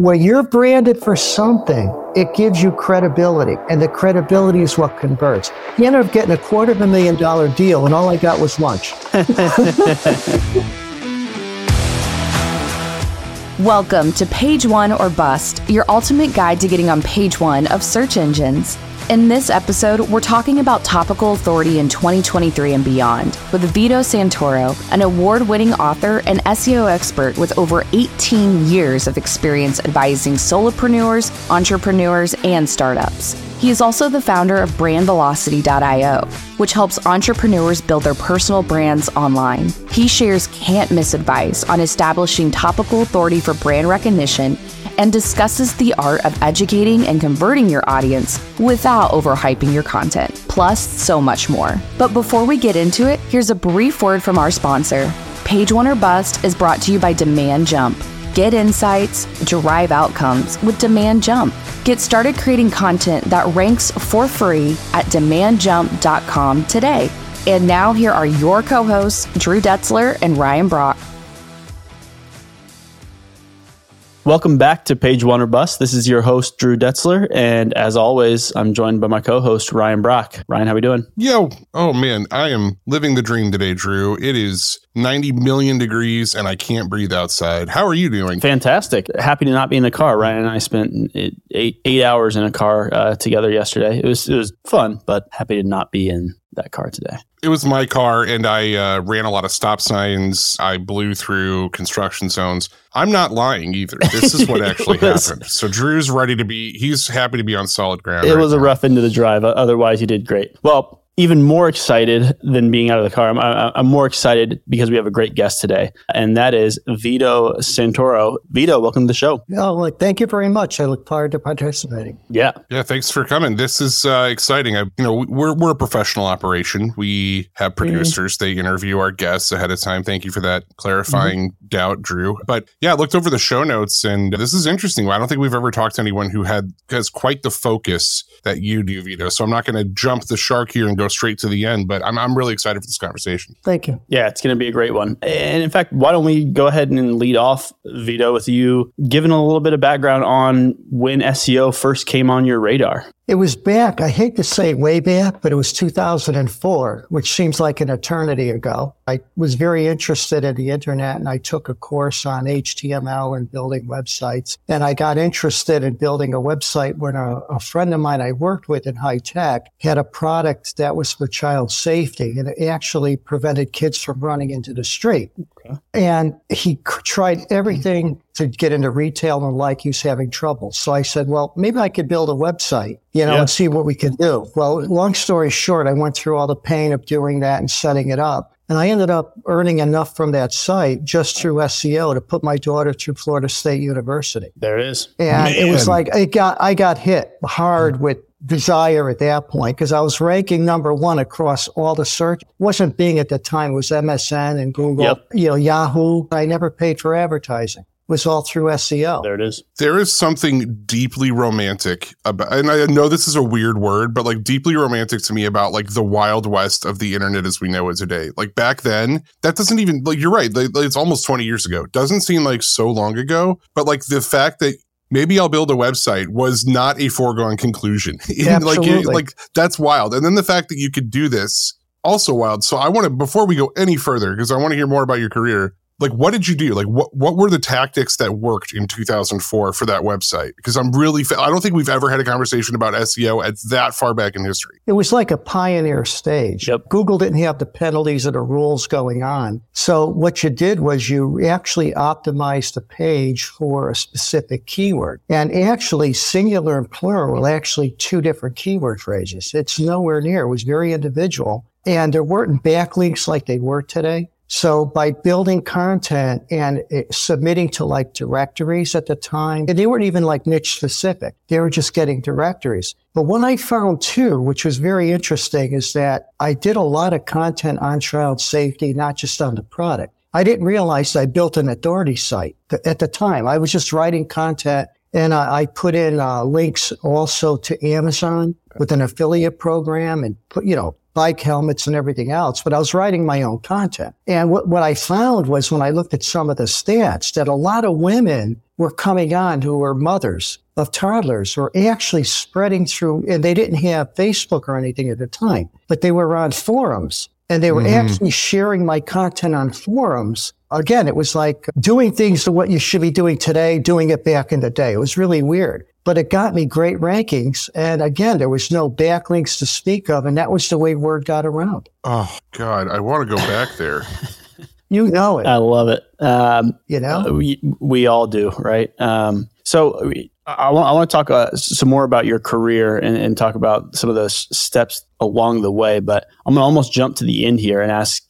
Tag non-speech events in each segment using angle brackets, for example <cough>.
when you're branded for something, it gives you credibility, and the credibility is what converts. You ended up getting a quarter of a million dollar deal, and all I got was lunch. <laughs> Welcome to Page One or Bust, your ultimate guide to getting on page one of search engines. In this episode, we're talking about topical authority in 2023 and beyond with Vito Santoro, an award winning author and SEO expert with over 18 years of experience advising solopreneurs, entrepreneurs, and startups. He is also the founder of BrandVelocity.io, which helps entrepreneurs build their personal brands online. He shares can't miss advice on establishing topical authority for brand recognition and discusses the art of educating and converting your audience without overhyping your content, plus so much more. But before we get into it, here's a brief word from our sponsor. Page One or Bust is brought to you by DemandJump. Get insights, drive outcomes with DemandJump. Get started creating content that ranks for free at demandjump.com today. And now, here are your co hosts, Drew Detzler and Ryan Brock. Welcome back to Page One or Bust. This is your host, Drew Detzler. And as always, I'm joined by my co host, Ryan Brock. Ryan, how are we doing? Yo, oh man, I am living the dream today, Drew. It is 90 million degrees and I can't breathe outside. How are you doing? Fantastic. Happy to not be in the car. Ryan and I spent eight, eight hours in a car uh, together yesterday. It was, it was fun, but happy to not be in that car today. It was my car, and I uh, ran a lot of stop signs. I blew through construction zones. I'm not lying either. This is what <laughs> actually was, happened. So Drew's ready to be. He's happy to be on solid ground. It right was now. a rough end of the drive. Otherwise, he did great. Well, even more excited than being out of the car. I'm, I'm, more excited because we have a great guest today, and that is Vito Santoro. Vito, welcome to the show. Oh, well, thank you very much. I look forward to participating. Yeah, yeah. Thanks for coming. This is uh, exciting. I, you know, we're we're a professional operation. We have producers. Mm-hmm. They interview our guests ahead of time. Thank you for that clarifying mm-hmm. doubt, Drew. But yeah, I looked over the show notes, and this is interesting. I don't think we've ever talked to anyone who had has quite the focus that you do, Vito. So I'm not going to jump the shark here and go straight to the end. But I'm, I'm really excited for this conversation. Thank you. Yeah, it's going to be a great one. And in fact, why don't we go ahead and lead off, Vito, with you giving a little bit of background on when SEO first came on your radar? It was back, I hate to say way back, but it was 2004, which seems like an eternity ago. I was very interested in the internet and I took a course on HTML and building websites. And I got interested in building a website when a, a friend of mine I worked with in high tech had a product that was for child safety and it actually prevented kids from running into the street. Okay. And he tried everything to get into retail and like he was having trouble. So I said, well, maybe I could build a website, you know, yeah. and see what we can do. Well, long story short, I went through all the pain of doing that and setting it up. And I ended up earning enough from that site just through SEO to put my daughter through Florida State University. There it is. And Man. it was like, it got, I got hit hard with desire at that point because I was ranking number one across all the search. It wasn't Bing at the time, it was MSN and Google, yep. you know, Yahoo. I never paid for advertising was all through SEO. There it is. There is something deeply romantic about, and I know this is a weird word, but like deeply romantic to me about like the wild west of the internet as we know it today. Like back then, that doesn't even like you're right. Like, it's almost 20 years ago. Doesn't seem like so long ago, but like the fact that maybe I'll build a website was not a foregone conclusion. <laughs> Absolutely. like, like that's wild. And then the fact that you could do this also wild. So I want to, before we go any further, because I want to hear more about your career, like what did you do? Like what what were the tactics that worked in 2004 for that website? Because i'm really fa- i don't think we've ever had a conversation about seo at that far back in history. It was like a pioneer stage. Yep. google didn't have the penalties or the rules going on. So what you did was you actually optimized the page for a specific keyword. And actually singular and plural were actually two different keyword phrases. It's nowhere near. It was very individual. And there weren't backlinks like they were today so by building content and eh, submitting to like directories at the time, and they weren't even like niche specific. They were just getting directories. But what I found too, which was very interesting, is that I did a lot of content on child safety, not just on the product. I didn't realize I built an authority site at the time. I was just writing content and I put in uh, links also to Amazon with an affiliate program and put, you know, bike helmets and everything else, but I was writing my own content. And what, what I found was when I looked at some of the stats that a lot of women were coming on who were mothers of toddlers were actually spreading through, and they didn't have Facebook or anything at the time, but they were on forums and they were mm. actually sharing my content on forums. Again, it was like doing things to what you should be doing today, doing it back in the day. It was really weird, but it got me great rankings. And again, there was no backlinks to speak of. And that was the way word got around. Oh God, I want to go back there. <laughs> you know it. I love it. Um, you know, uh, we, we all do. Right. Um, so I want, I want to talk uh, some more about your career and, and, talk about some of those steps along the way. But I'm going to almost jump to the end here and ask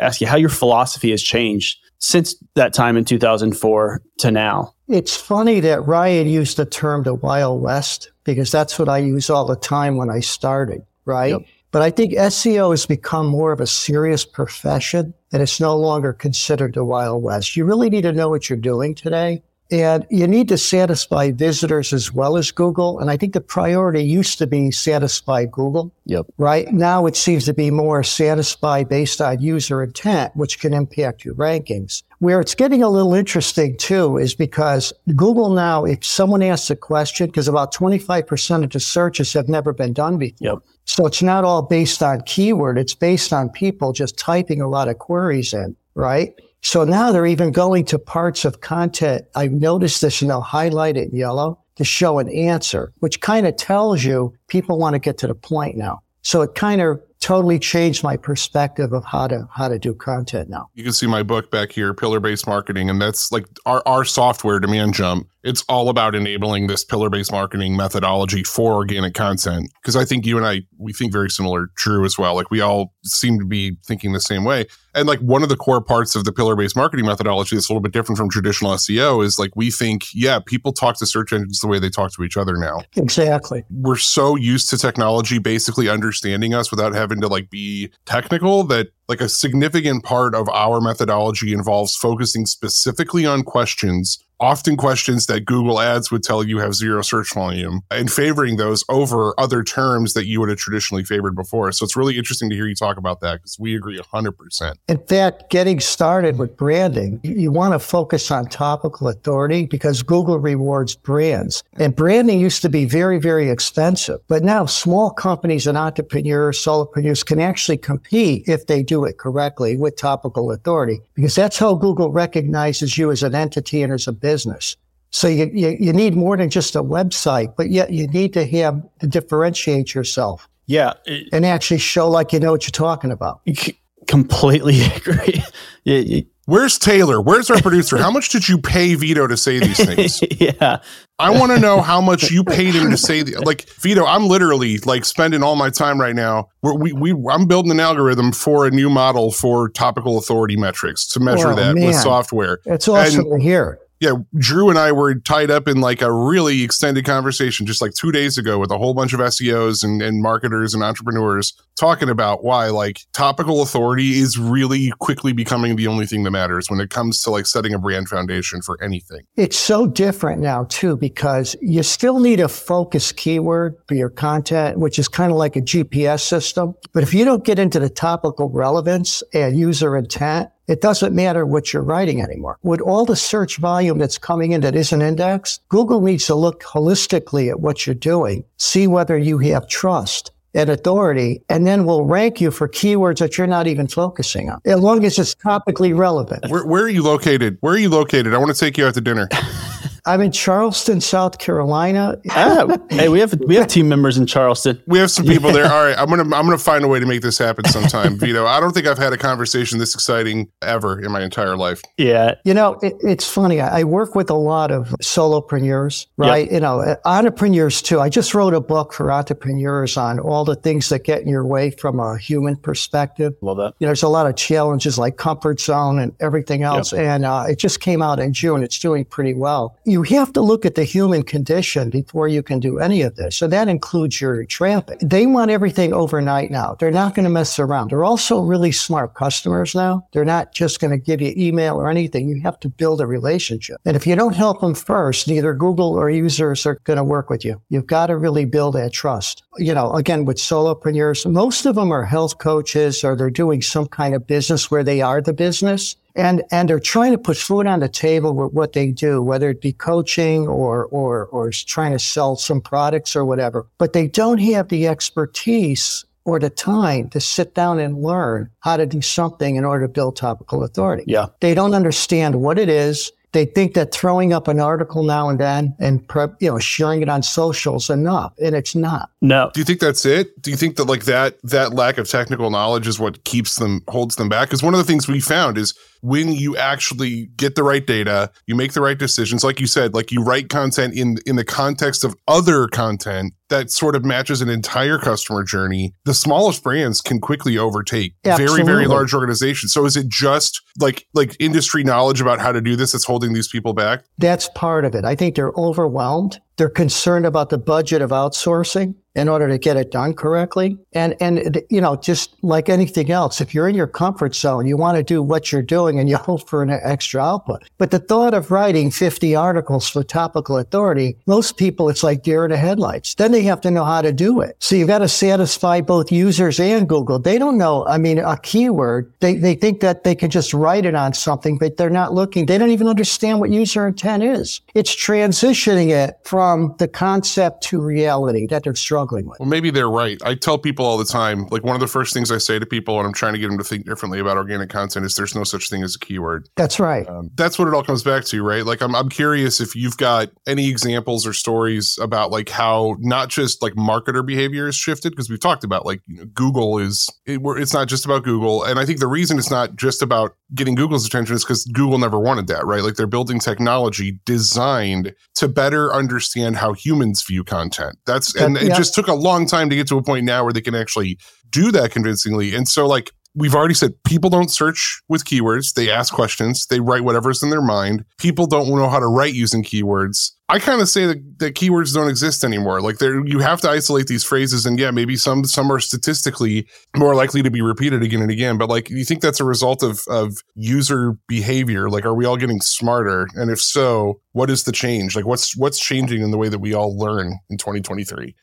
ask you how your philosophy has changed since that time in 2004 to now. It's funny that Ryan used the term the Wild West because that's what I use all the time when I started, right? Yep. But I think SEO has become more of a serious profession and it's no longer considered the Wild West. You really need to know what you're doing today. And you need to satisfy visitors as well as Google. And I think the priority used to be satisfy Google. Yep. Right now it seems to be more satisfy based on user intent, which can impact your rankings. Where it's getting a little interesting too is because Google now, if someone asks a question, because about 25% of the searches have never been done before. Yep. So it's not all based on keyword. It's based on people just typing a lot of queries in, right? So now they're even going to parts of content. I've noticed this and they'll highlight it in yellow to show an answer, which kind of tells you people want to get to the point now. So it kind of totally changed my perspective of how to how to do content now. You can see my book back here, Pillar Based Marketing, and that's like our, our software DemandJump it's all about enabling this pillar based marketing methodology for organic content. Because I think you and I, we think very similar, Drew, as well. Like we all seem to be thinking the same way. And like one of the core parts of the pillar based marketing methodology that's a little bit different from traditional SEO is like we think, yeah, people talk to search engines the way they talk to each other now. Exactly. We're so used to technology basically understanding us without having to like be technical that like a significant part of our methodology involves focusing specifically on questions often questions that Google Ads would tell you have zero search volume and favoring those over other terms that you would have traditionally favored before. So it's really interesting to hear you talk about that because we agree 100%. In fact, getting started with branding, you want to focus on topical authority because Google rewards brands. And branding used to be very, very expensive. But now small companies and entrepreneurs, solopreneurs can actually compete if they do it correctly with topical authority because that's how Google recognizes you as an entity and as a business. So you, you, you need more than just a website, but yet you need to have to differentiate yourself. Yeah. It, and actually show like you know what you're talking about. <laughs> Completely agree. <laughs> Where's Taylor? Where's our producer? How much did you pay Vito to say these <laughs> things? yeah. I want to know how much you paid him to say the, like Vito, I'm literally like spending all my time right now where we, we I'm building an algorithm for a new model for topical authority metrics to measure oh, that man. with software. It's awesome and, to hear yeah, Drew and I were tied up in like a really extended conversation just like two days ago with a whole bunch of SEOs and, and marketers and entrepreneurs talking about why like topical authority is really quickly becoming the only thing that matters when it comes to like setting a brand foundation for anything. It's so different now too, because you still need a focus keyword for your content, which is kind of like a GPS system. But if you don't get into the topical relevance and user intent, it doesn't matter what you're writing anymore. With all the search volume that's coming in that isn't indexed, Google needs to look holistically at what you're doing, see whether you have trust and authority, and then we'll rank you for keywords that you're not even focusing on, as long as it's topically relevant. Where, where are you located? Where are you located? I want to take you out to dinner. <laughs> I'm in Charleston, South Carolina. ah, hey, we have we have team members in Charleston. We have some people yeah. there. All right, I'm gonna I'm gonna find a way to make this happen sometime, <laughs> Vito. I don't think I've had a conversation this exciting ever in my entire life. Yeah, you know, it, it's funny. I work with a lot of solopreneurs, right? Yep. You know, entrepreneurs too. I just wrote a book for entrepreneurs on all the things that get in your way from a human perspective. Love that. You know, there's a lot of challenges like comfort zone and everything else, yep. and uh, it just came out in June. It's doing pretty well. You you have to look at the human condition before you can do any of this. So that includes your traffic. They want everything overnight now. They're not going to mess around. They're also really smart customers now. They're not just going to give you email or anything. You have to build a relationship. And if you don't help them first, neither Google or users are going to work with you. You've got to really build that trust. You know, again, with solopreneurs, most of them are health coaches or they're doing some kind of business where they are the business and and they're trying to put food on the table with what they do, whether it be coaching or or or trying to sell some products or whatever. But they don't have the expertise or the time to sit down and learn how to do something in order to build topical authority. Yeah. They don't understand what it is. They think that throwing up an article now and then and you know sharing it on socials enough, and it's not. No. Do you think that's it? Do you think that like that that lack of technical knowledge is what keeps them holds them back? Because one of the things we found is when you actually get the right data, you make the right decisions. Like you said, like you write content in in the context of other content that sort of matches an entire customer journey. The smallest brands can quickly overtake very very large organizations. So is it just like like industry knowledge about how to do this that's holding these people back? That's part of it. I think they're overwhelmed. They're concerned about the budget of outsourcing in order to get it done correctly. And, and, you know, just like anything else, if you're in your comfort zone, you want to do what you're doing and you <laughs> hope for an extra output. But the thought of writing 50 articles for topical authority, most people, it's like deer in the headlights. Then they have to know how to do it. So you've got to satisfy both users and Google. They don't know. I mean, a keyword, they, they think that they can just write it on something, but they're not looking. They don't even understand what user intent is. It's transitioning it from the concept to reality that they're struggling with. Well, maybe they're right. I tell people all the time, like one of the first things I say to people when I'm trying to get them to think differently about organic content is there's no such thing as a keyword. That's right. Um, that's what it all comes back to, right? Like I'm, I'm curious if you've got any examples or stories about like how not just like marketer behavior has shifted because we've talked about like you know, Google is it, it's not just about Google, and I think the reason it's not just about getting Google's attention is because Google never wanted that, right? Like they're building technology designed to better understand how humans view content. That's and it yeah. just took a long time to get to a point now where they can actually do that convincingly. And so like we've already said people don't search with keywords. They ask questions. They write whatever's in their mind. People don't know how to write using keywords. I kind of say that, that keywords don't exist anymore. Like there, you have to isolate these phrases, and yeah, maybe some some are statistically more likely to be repeated again and again. But like, you think that's a result of of user behavior? Like, are we all getting smarter? And if so, what is the change? Like, what's what's changing in the way that we all learn in 2023?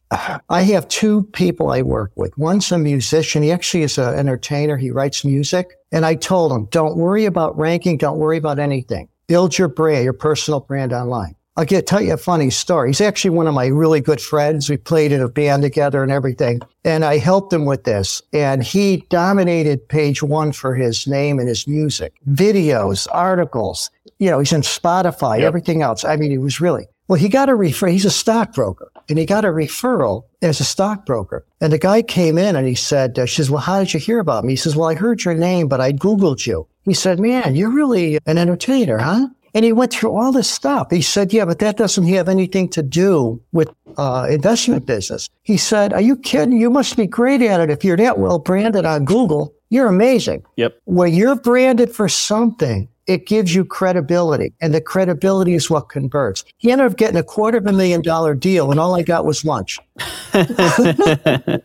I have two people I work with. One's a musician. He actually is an entertainer. He writes music. And I told him, don't worry about ranking. Don't worry about anything. Build your brand, your personal brand online. I'll get, tell you a funny story. He's actually one of my really good friends. We played in a band together and everything. And I helped him with this. And he dominated page one for his name and his music, videos, articles. You know, he's in Spotify, Yep. everything else. I mean, he was really, well, he got a refer. He's a stockbroker and he got a referral as a stockbroker. And the guy came in and he said, uh, she says, well, how did you hear about me? He says, well, I heard your name, but I Googled you. He said, man, you're really an entertainer, huh? And he went through all this stuff. He said, yeah, but that doesn't have anything to do with uh, investment business. He said, are you kidding? You must be great at it if you're that well branded on Google. You're amazing. Yep. When you're branded for something, it gives you credibility, and the credibility is what converts. He ended up getting a quarter of a million dollar deal, and all I got was lunch. <laughs>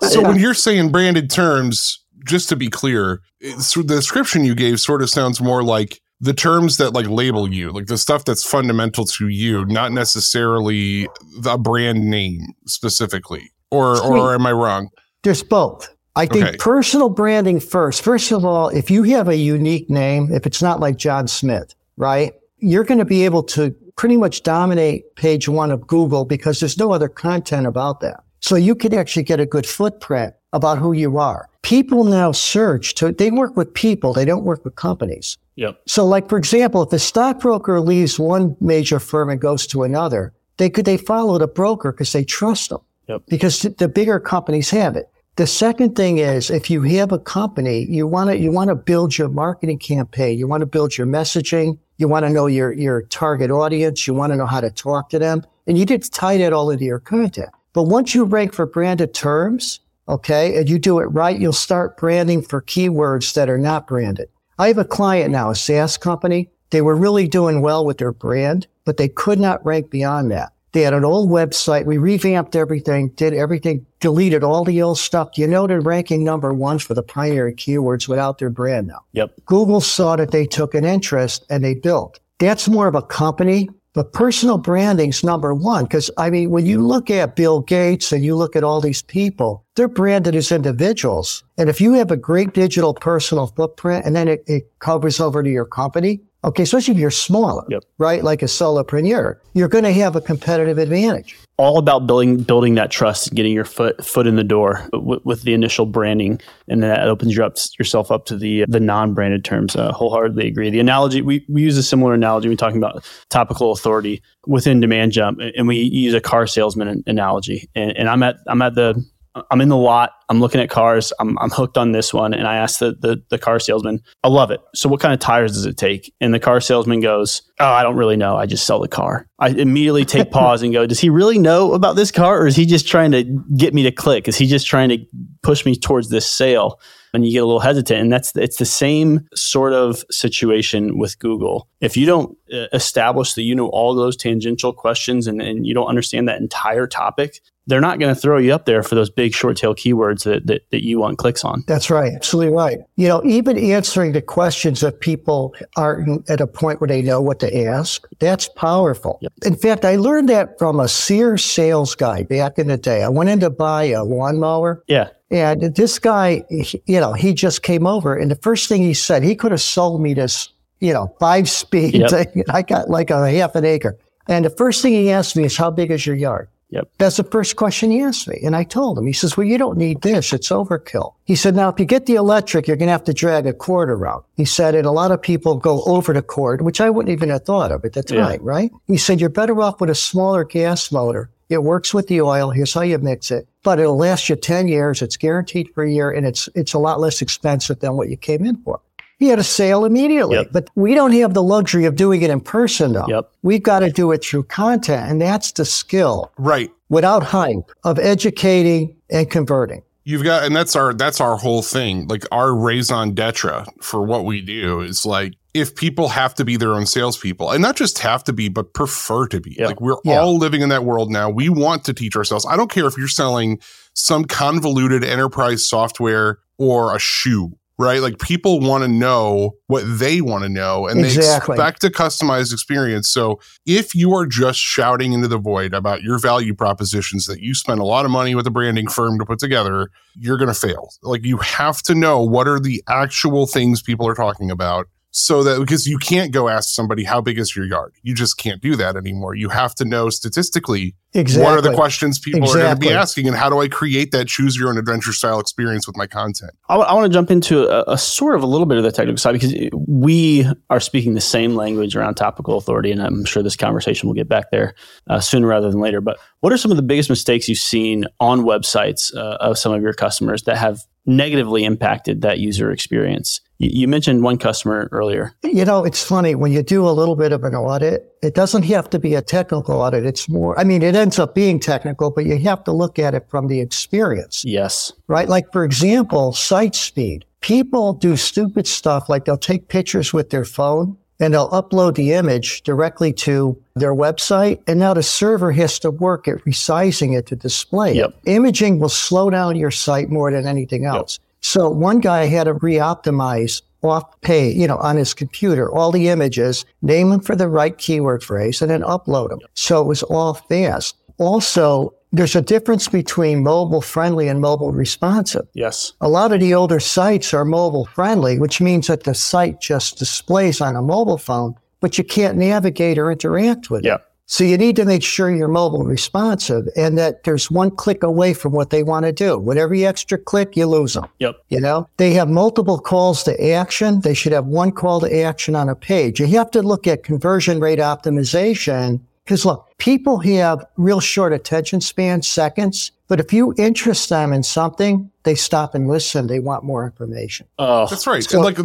So when you're saying branded terms, just to be clear, it's, the description you gave sort of sounds more like the terms that like label you, like the stuff that's fundamental to you, not necessarily the brand name specifically. Or or am I wrong? There's both. I think Okay. personal branding first. First of all, if you have a unique name, if it's not like John Smith, right, you're going to be able to pretty much dominate page one of Google because there's no other content about that. So you can actually get a good footprint about who you are. People now search to, they work with people. They don't work with companies. Yep. So like, for example, if a stockbroker leaves one major firm and goes to another, they could, they follow the broker because they trust them Yep. because th- the bigger companies have it. The second thing is if you have a company, you want to, you want to build your marketing campaign. You want to build your messaging. You want to know your, your target audience. You want to know how to talk to them and you did tie that all into your content. But once you rank for branded terms, okay, and you do it right, you'll start branding for keywords that are not branded. I have a client now, a SaaS company. They were really doing well with their brand, but they could not rank beyond that. They had an old website. We revamped everything, did everything, deleted all the old stuff. You know, they're ranking number one for the primary keywords without their brand now. Yep. Google saw that they took an interest and they built. That's more of a company, but personal branding's number one. Cause I mean, when you look at Bill Gates and you look at all these people, they're branded as individuals. And if you have a great digital personal footprint and then it, it covers over to your company, Okay, especially if you're smaller, yep. right? Like a solopreneur, you're going to have a competitive advantage. All about building building that trust, and getting your foot foot in the door with, with the initial branding, and then that opens you up yourself up to the the non branded terms. Uh, wholeheartedly agree. The analogy we, we use a similar analogy when we're talking about topical authority within DemandJump, and we use a car salesman analogy. And, and I'm at I'm at the I'm in the lot. I'm looking at cars. I'm, I'm hooked on this one. And I asked the, the, the, car salesman, I love it. So what kind of tires does it take? And the car salesman goes, Oh, I don't really know. I just sell the car. I immediately take <laughs> pause and go, Does he really know about this car? Or is he just trying to get me to click? Is he just trying to push me towards this sale? And you get a little hesitant. And that's it's the same sort of situation with Google. If you don't uh, establish that you know all those tangential questions and, and you don't understand that entire topic, they're not going to throw you up there for those big short tail keywords that, that, that, you want clicks on. That's right. Absolutely right. You know, even answering the questions that people aren't at a point where they know what to ask, that's powerful. Yep. In fact, I learned that from a Sears sales guy back in the day. I went in to buy a lawnmower. Yeah. And this guy, you know, he just came over and the first thing he said, he could have sold me this, you know, five speed. Yep. <laughs> I got like a half an acre. And the first thing he asked me is, how big is your yard? Yep. That's the first question he asked me. And I told him, he says, well, you don't need this. It's overkill. He said, now, if you get the electric, you're going to have to drag a cord around. He said, and a lot of people go over the cord, which I wouldn't even have thought of at the time, yeah. right? He said, you're better off with a smaller gas motor. It works with the oil. Here's how you mix it, but it'll last you 10 years. It's guaranteed for a year and it's, it's a lot less expensive than what you came in for. He had a sale immediately. Yep. But we don't have the luxury of doing it in person, though. Yep. We've got to do it through content, and that's the skill. Right. Without hype of educating and converting. You've got, and that's our that's our whole thing. Like our raison d'etre for what we do is like if people have to be their own salespeople, and not just have to be, but prefer to be. Yep. Like we're yeah. all living in that world now. We want to teach ourselves. I don't care if you're selling some convoluted enterprise software or a shoe right? Like people want to know what they want to know and exactly. they expect a customized experience. So if you are just shouting into the void about your value propositions that you spent a lot of money with a branding firm to put together, you're going to fail. Like you have to know what are the actual things people are talking about so that because you can't go ask somebody how big is your yard you just can't do that anymore you have to know statistically exactly. what are the questions people exactly. are going to be asking and how do i create that choose your own adventure style experience with my content i, I want to jump into a, a, sort of a little bit of the technical side because we are speaking the same language around topical authority and i'm sure this conversation will get back there uh, sooner rather than later but what are some of the biggest mistakes you've seen on websites uh, of some of your customers that have negatively impacted that user experience. You mentioned one customer earlier. You know, it's funny when you do a little bit of an audit, it doesn't have to be a technical audit. It's more, I mean, it ends up being technical, but you have to look at it from the experience. Yes. Right? Like, for example, site speed. People do stupid stuff like they'll take pictures with their phone and they'll upload the image directly to their website. And now the server has to work at resizing it to display yep. it. Imaging will slow down your site more than anything else. Yep. So one guy had to re-optimize off pay, you know, on his computer, all the images, name them for the right keyword phrase, and then upload them. Yep. So it was all fast. Also, there's a difference between mobile friendly and mobile responsive. Yes. A lot of the older sites are mobile friendly, which means that the site just displays on a mobile phone, but you can't navigate or interact with yeah. it. So you need to make sure you're mobile responsive and that there's one click away from what they want to do. With every extra click, you lose them. Yep. You know, they have multiple calls to action. They should have one call to action on a page. You have to look at conversion rate optimization because look, people have real short attention span, seconds. But if you interest them in something, they stop and listen. They want more information. Oh, that's right. So, like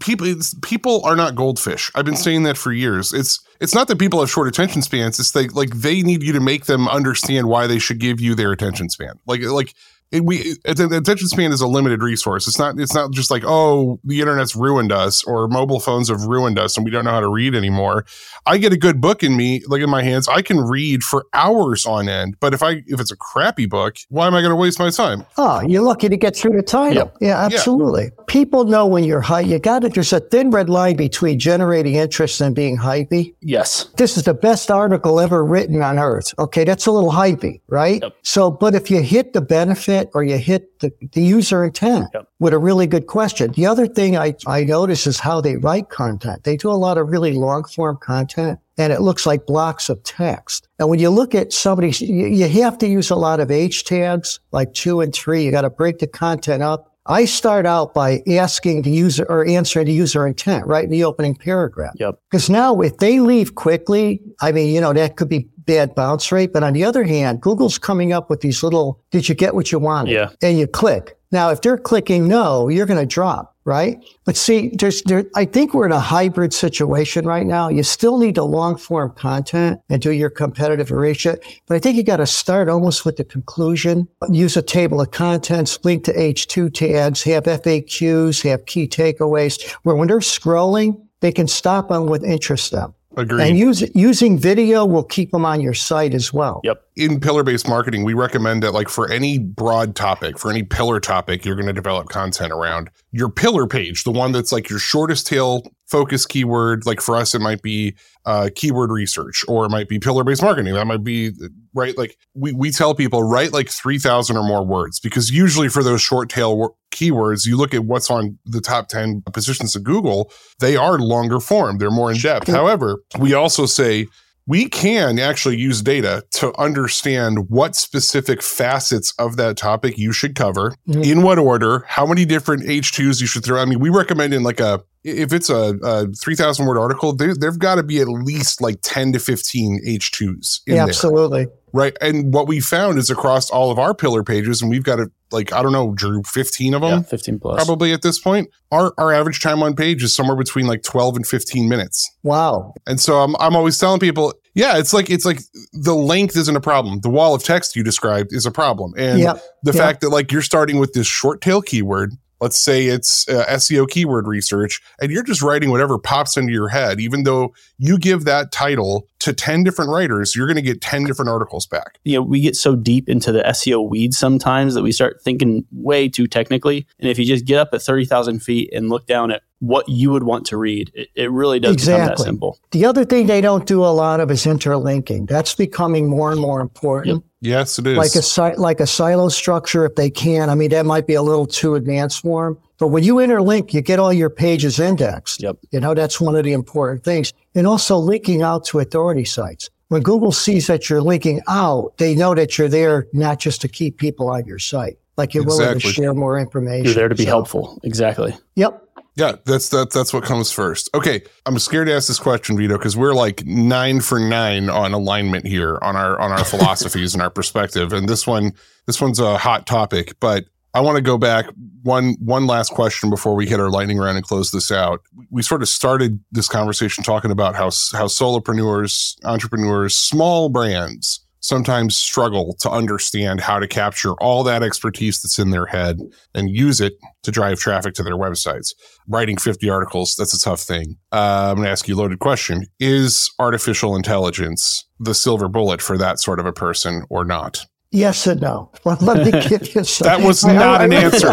people, people are not goldfish. I've been saying that for years. It's it's not that people have short attention spans. It's like like they need you to make them understand why they should give you their attention span. Like like it, we the attention span is a limited resource. It's not it's not just like oh the internet's ruined us or mobile phones have ruined us and we don't know how to read anymore. I get a good book in me, like in my hands, I can read for hours on end. But if I if it's a crappy book, why am I going to waste my time? Oh, you're lucky to get through the title. Yep. Yeah, absolutely. Yeah. People know when you're high. You got it. There's a thin red line between generating interest and being hypey. Yes. This is the best article ever written on earth. Okay, that's a little hypey, right? Yep. So, but if you hit the benefit or you hit the, the user intent yep. with a really good question. The other thing I, I notice is how they write content. They do a lot of really long form content and it looks like blocks of text. And when you look at somebody, you have to use a lot of H tags, like two and three. You got to break the content up. I start out by asking the user or answering the user intent right in the opening paragraph. Yep. Because now if they leave quickly, I mean, you know, that could be bad bounce rate. But on the other hand, Google's coming up with these little, did you get what you wanted? Yeah. And you click. Now, if they're clicking no, you're going to drop, right? But see, there's, there, I think we're in a hybrid situation right now. You still need the long form content and do your competitive ratio. But I think you got to start almost with the conclusion. Use a table of contents, link to H2 tags, have FAQs, have key takeaways where when they're scrolling, they can stop on what interests them. Agreed. And use, using video will keep them on your site as well. Yep. In pillar based marketing, we recommend that, like, for any broad topic, for any pillar topic you're going to develop content around, your pillar page, the one that's like your shortest tail focus keyword, like for us, it might be uh, keyword research or it might be pillar based marketing. That might be, right? Like, we, we tell people write like 3,000 or more words because usually for those short tail keywords, you look at what's on the top 10 positions of Google, they are longer form, they're more in depth. However, we also say, we can actually use data to understand what specific facets of that topic you should cover, mm-hmm. in what order, how many different H2s you should throw. I mean, we recommend in like a, if it's a, a 3,000 word article, there, have got to be at least like 10 to 15 H2s. yeah, absolutely. Right. And what we found is across all of our pillar pages, and we've got a, like, I don't know, Drew, 15 of them? Yeah, 15 plus. Probably at this point. Our, our average time on page is somewhere between like 12 and 15 minutes. Wow. And so I'm, I'm always telling people, yeah, it's like, it's like the length isn't a problem. The wall of text you described is a problem. And yep. the yep. fact that like you're starting with this short tail keyword let's say it's uh, SEO keyword research, and you're just writing whatever pops into your head, even though you give that title to 10 different writers, you're going to get 10 different articles back. You know, we get so deep into the SEO weeds sometimes that we start thinking way too technically. And if you just get up at 30,000 feet and look down at what you would want to read, it, it really does exactly. become that simple. The other thing they don't do a lot of is interlinking. That's becoming more and more important. Yep. Yes, it is. Like a like a silo structure, if they can. I mean, that might be a little too advanced for them. But when you interlink, you get all your pages indexed. Yep. You know, that's one of the important things. And also linking out to authority sites. When Google sees that you're linking out, they know that you're there not just to keep people on your site. Like you're exactly. willing to share more information. You're there to be so, helpful. Exactly. Yep. Yeah, that's that. That's what comes first. Okay, I'm scared to ask this question, Vito, because we're like nine for nine on alignment here on our on our philosophies and our perspective. And this one, this one's a hot topic. But I want to go back one one last question before we hit our lightning round and close this out. We sort of started this conversation talking about how how solopreneurs, entrepreneurs, small brands sometimes struggle to understand how to capture all that expertise that's in their head and use it to drive traffic to their websites. Writing 50 articles, that's a tough thing. Uh, I'm going to ask you a loaded question. Is artificial intelligence the silver bullet for that sort of a person or not? Yes and no. Well, let me <laughs> give you some. that was not an answer.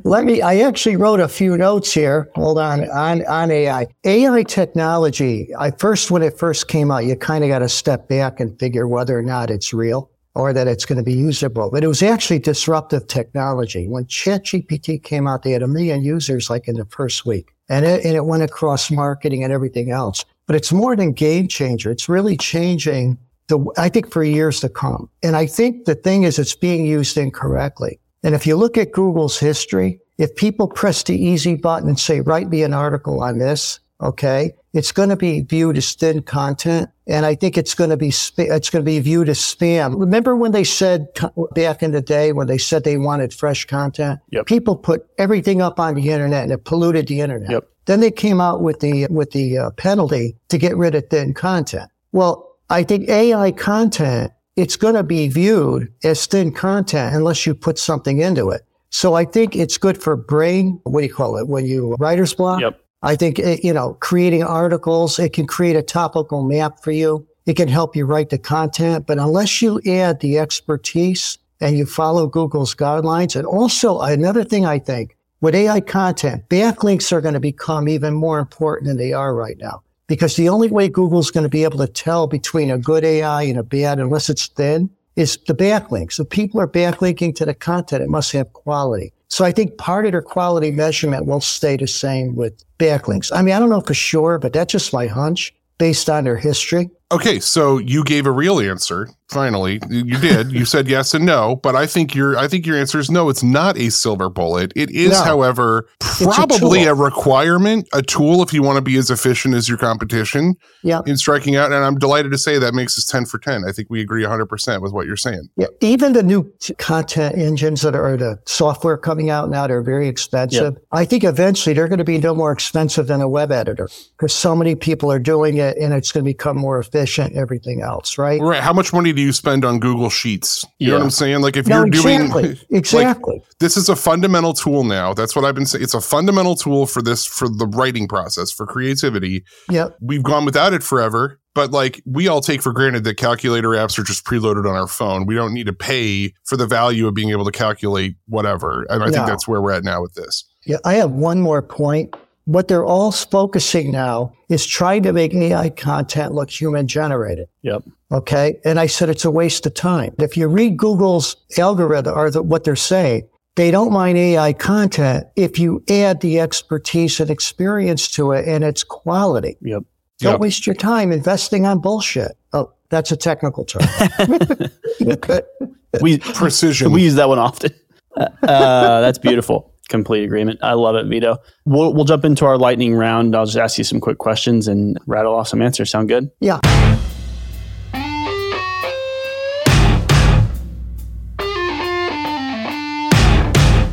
<laughs> let me. I actually wrote a few notes here. Hold on on on AI. AI technology. I first when it first came out, you kind of got to step back and figure whether or not it's real or that it's going to be usable. But it was actually disruptive technology. When ChatGPT came out, they had a million users like in the first week, and it, and it went across marketing and everything else. But it's more than game changer. It's really changing the, I think for years to come. And I think the thing is it's being used incorrectly. And if you look at Google's history, if people press the easy button and say, write me an article on this, okay, it's going to be viewed as thin content. And I think it's going to be, it's going to be viewed as spam. Remember when they said back in the day when they said they wanted fresh content? Yep. People put everything up on the internet and it polluted the internet. Yep. Then they came out with the, with the uh, penalty to get rid of thin content. Well, I think AI content it's going to be viewed as thin content unless you put something into it. So I think it's good for brain. What do you call it? When you writer's block? Yep. I think, it, you know, creating articles, it can create a topical map for you. It can help you write the content, but unless you add the expertise and you follow Google's guidelines, and also another thing I think with AI content, backlinks are going to become even more important than they are right now. Because the only way Google's going to be able to tell between a good AI and a bad, unless it's thin, is the backlinks. If people are backlinking to the content, it must have quality. So I think part of their quality measurement will stay the same with backlinks. I mean, I don't know for sure, but that's just my hunch based on their history. Okay, so you gave a real answer. Finally, you did. you said yes and no, but I think your I think your answer is no. It's not a silver bullet. It is, No. however, probably a a, requirement, a tool if you want to be as efficient as your competition Yeah. in striking out. And I'm delighted to say that makes us ten for ten. I think we agree 100 percent with what you're saying. Yeah, even the new content engines that are the software coming out now, they're very expensive. I think eventually they're going to be no more expensive than a web editor because so many people are doing it and it's going to become more efficient, everything else, right? Right? How much money do you spend on Google Sheets? You know what I'm saying? Like if No, you're exactly. <laughs> doing exactly. this is a fundamental tool now. That's what I've been saying. It's a fundamental tool for this for the writing process for creativity. yep. we've gone without it forever. But like we all take for granted that calculator apps are just preloaded on our phone. We don't need to pay for the value of being able to calculate whatever. And I think that's where we're at now with this. Yeah, I have one more point. What they're all focusing now is trying to make AI content look human generated. Yep. Okay. And I said it's a waste of time. If you read Google's algorithm or the, what they're saying, they don't mind AI content if you add the expertise and experience to it and its quality. Yep. Don't Yep. waste your time investing on bullshit. Oh, that's a technical term. <laughs> We Precision. we use that one often. <laughs> Uh, that's beautiful. Complete agreement. I love it, Vito. We'll we'll jump into our lightning round. I'll just ask you some quick questions and rattle off some answers. Sound good? yeah.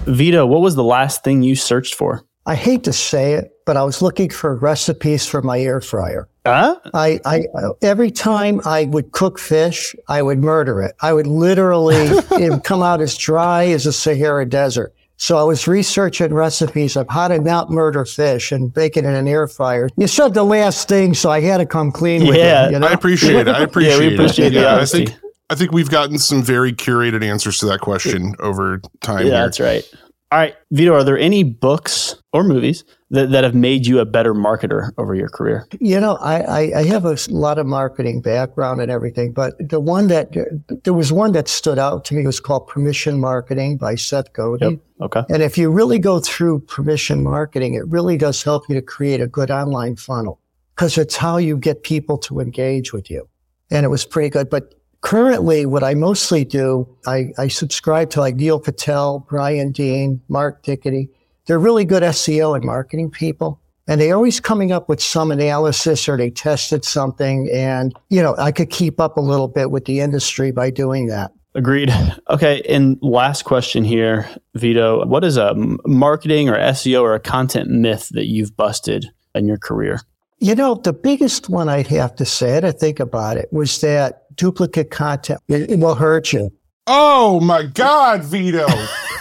Vito, what was the last thing you searched for? I hate to say it, but I was looking for recipes for my air fryer. Huh? I, I every time I would cook fish, I would murder it. I would literally <laughs> it would come out as dry as a Sahara Desert. So I was researching recipes of how to not murder fish and bake it in an air fryer. You said the last thing, so I had to come clean with Yeah, you. you know? I appreciate it. I appreciate, <laughs> Yeah, we appreciate it. the I think I think we've gotten some very curated answers to that question over time. Yeah, here. that's right. All right, Vito, are there any books or movies that, that have made you a better marketer over your career? You know, I, I, I have a lot of marketing background and everything, but the one that there was one that stood out to me was called Permission Marketing by Seth Godin. Okay. And if you really go through permission marketing, it really does help you to create a good online funnel because it's how you get people to engage with you. And it was pretty good. But currently, what I mostly do, I, I subscribe to like Neil Patel, Brian Dean, Matt Diggity. They're really good SEO and marketing people. And they're always coming up with some analysis or they tested something. And, you know, I could keep up a little bit with the industry by doing that. Agreed. Okay. And last question here, Vito. What is a marketing or SEO or a content myth that you've busted in your career? You know, the biggest one I'd have to say, I had to think about it, was that duplicate content it, it will hurt you. Oh my God, Vito!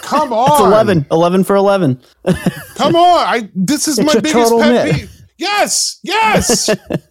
Come on, <laughs> It's 11. 11 for 11. Come on! I this is It's my biggest pet peeve. Yes, yes. <laughs>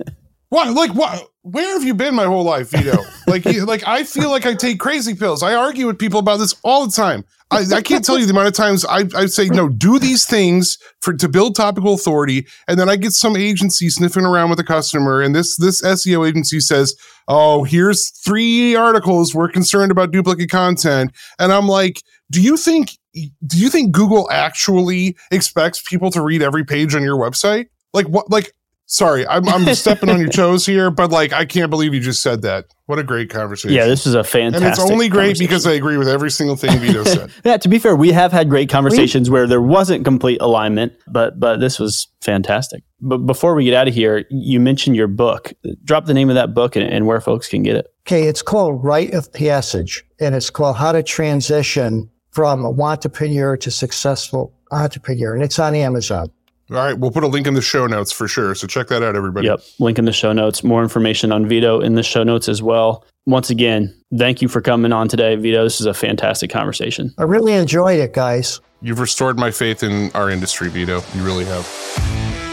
what? Like what? Where have you been my whole life, Vito? Like, you, like I feel like I take crazy pills. I argue with people about this all the time. I, I can't tell you the amount of times I, I say no, do these things for to build topical authority, and then I get some agency sniffing around with a customer, and this this SEO agency says, "Oh, here's three articles. We're concerned about duplicate content," and I'm like, "Do you think do you think Google actually expects people to read every page on your website? Like what? Like, sorry, I'm I'm <laughs> stepping on your toes here, but like, I can't believe you just said that. What a great conversation. Yeah, this is a fantastic. and it's only great because I agree with every single thing Vito <laughs> said. Yeah, to be fair, we have had great conversations where there wasn't complete alignment, but but this was fantastic. But before we get out of here, you mentioned your book. Drop the name of that book and, and where folks can get it. Okay, it's called Rite of Passage, and it's called How to Transition from a entrepreneur to successful entrepreneur, and it's on Amazon. All right, we'll put a link in the show notes for sure. So check that out, everybody. Yep. Link in the show notes. More information on Vito in the show notes as well. once again, thank you for coming on today, Vito. This is a fantastic conversation. I really enjoyed it, guys. You've restored my faith in our industry, Vito. You really have.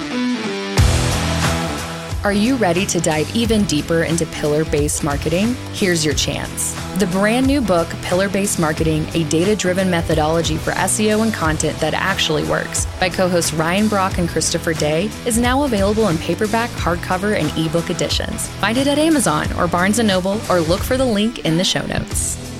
Are you ready to dive even deeper into pillar based marketing? Here's your chance. The brand new book, Pillar Based Marketing A Data Driven Methodology for SEO and Content That Actually Works, by co hosts Ryan Brock and Christopher Day, is now available in paperback, hardcover, and ebook editions. Find it at Amazon or Barnes & Noble or look for the link in the show notes.